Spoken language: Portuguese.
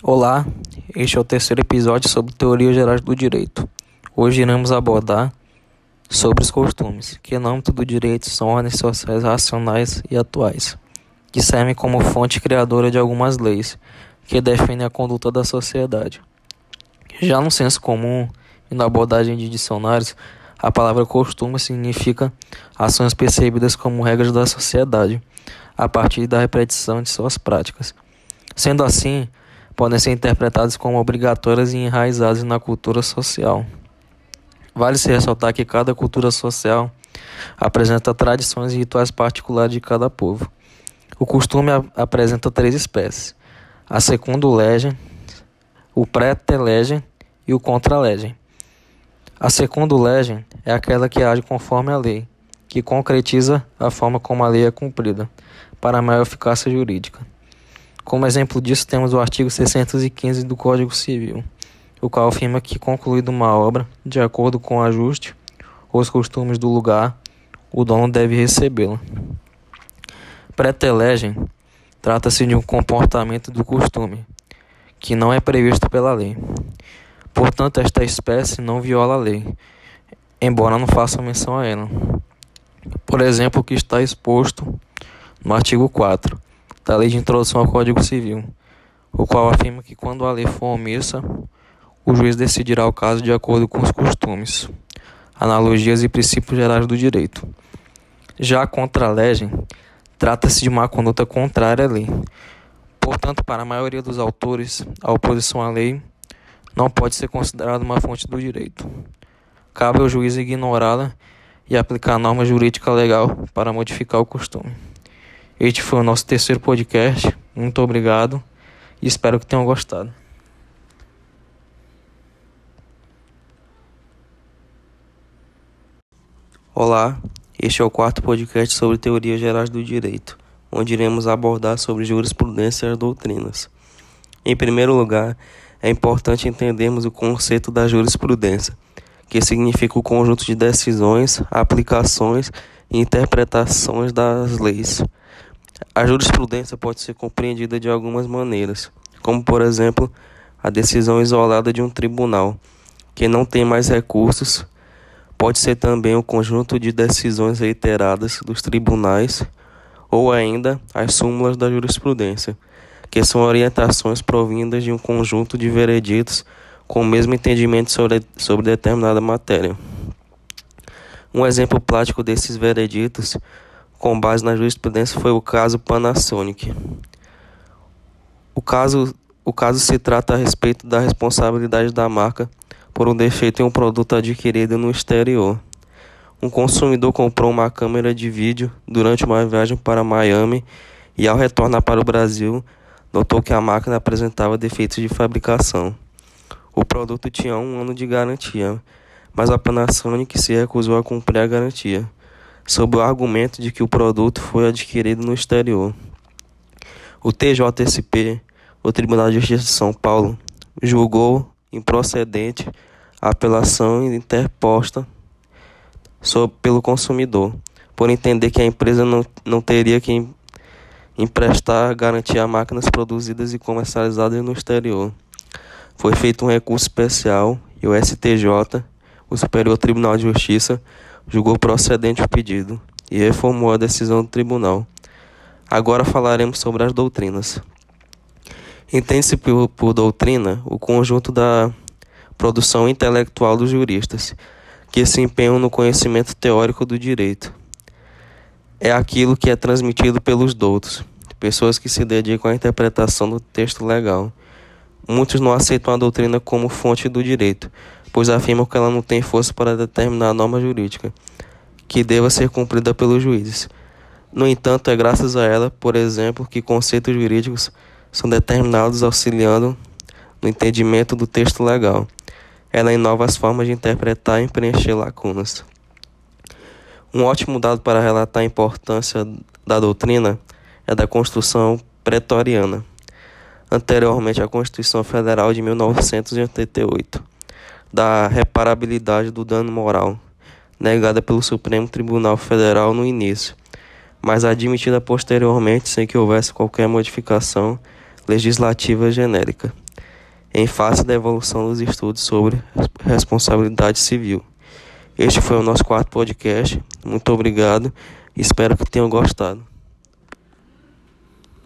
Olá, este é o terceiro episódio sobre teorias gerais do direito. Hoje iremos abordar sobre os costumes, que no âmbito do direito são ordens sociais racionais e atuais, que servem como fonte criadora de algumas leis, que definem a conduta da sociedade. Já no senso comum e na abordagem de dicionários, a palavra costume significa ações percebidas como regras da sociedade, a partir da repetição de suas práticas. Sendo assim, podem ser interpretadas como obrigatórias e enraizadas na cultura social. Vale-se ressaltar que cada cultura social apresenta tradições e rituais particulares de cada povo. O costume apresenta três espécies: a secundu-legem, o pré-legem e o contra-legem. A secundu-legem é aquela que age conforme a lei, que concretiza a forma como a lei é cumprida, para maior eficácia jurídica. Como exemplo disso, temos o artigo 615 do Código Civil, o qual afirma que, concluída uma obra, de acordo com o ajuste ou os costumes do lugar, o dono deve recebê-la. Pretelegem trata-se de um comportamento do costume, que não é previsto pela lei. Portanto, esta espécie não viola a lei, embora não faça menção a ela. Por exemplo, o que está exposto no artigo 4 da Lei de Introdução ao Código Civil, o qual afirma que quando a lei for omissa, o juiz decidirá o caso de acordo com os costumes, analogias e princípios gerais do direito. Já a contra-legem trata-se de uma conduta contrária à lei. Portanto, para a maioria dos autores, a oposição à lei não pode ser considerada uma fonte do direito. Cabe ao juiz ignorá-la e aplicar a norma jurídica legal para modificar o costume. Este foi o nosso terceiro podcast. Muito obrigado e espero que tenham gostado. Olá, este é o quarto podcast sobre teorias gerais do direito, onde iremos abordar sobre jurisprudência e as doutrinas. Em primeiro lugar, é importante entendermos o conceito da jurisprudência, que significa o conjunto de decisões, aplicações e interpretações das leis. A jurisprudência pode ser compreendida de algumas maneiras, como por exemplo, a decisão isolada de um tribunal que não tem mais recursos. Pode ser também o conjunto de decisões reiteradas dos tribunais ou ainda as súmulas da jurisprudência, que são orientações provindas de um conjunto de vereditos com o mesmo entendimento sobre, sobre determinada matéria. Um exemplo prático desses vereditos com base na jurisprudência foi o caso Panasonic. O caso, o caso se trata a respeito da responsabilidade da marca por um defeito em um produto adquirido no exterior. Um consumidor comprou uma câmera de vídeo durante uma viagem para Miami e, ao retornar para o Brasil, notou que a máquina apresentava defeitos de fabricação. O produto tinha um ano de garantia, mas a Panasonic se recusou a cumprir a garantia sob o argumento de que o produto foi adquirido no exterior. O TJSP, o Tribunal de Justiça de São Paulo, julgou improcedente a apelação interposta sob, pelo consumidor, por entender que a empresa não, não teria que emprestar garantia a máquinas produzidas e comercializadas no exterior. Foi feito um recurso especial e o STJ, o Superior Tribunal de Justiça, julgou procedente o pedido e reformou a decisão do tribunal. Agora falaremos sobre as doutrinas. Entende-se por, por doutrina o conjunto da produção intelectual dos juristas, que se empenham no conhecimento teórico do direito. É aquilo que é transmitido pelos doutos, pessoas que se dedicam à interpretação do texto legal. Muitos não aceitam a doutrina como fonte do direito, pois afirmam que ela não tem força para determinar a norma jurídica, que deva ser cumprida pelos juízes. No entanto, é graças a ela, por exemplo, que conceitos jurídicos são determinados auxiliando no entendimento do texto legal. Ela inova as formas de interpretar e preencher lacunas. Um ótimo dado para relatar a importância da doutrina é da Constituição Pretoriana, anteriormente à Constituição Federal de 1988 da reparabilidade do dano moral, negada pelo Supremo Tribunal Federal no início, mas admitida posteriormente sem que houvesse qualquer modificação legislativa genérica. em face da evolução dos estudos sobre responsabilidade civil. Este foi o nosso quarto podcast. Muito obrigado. Espero que tenham gostado.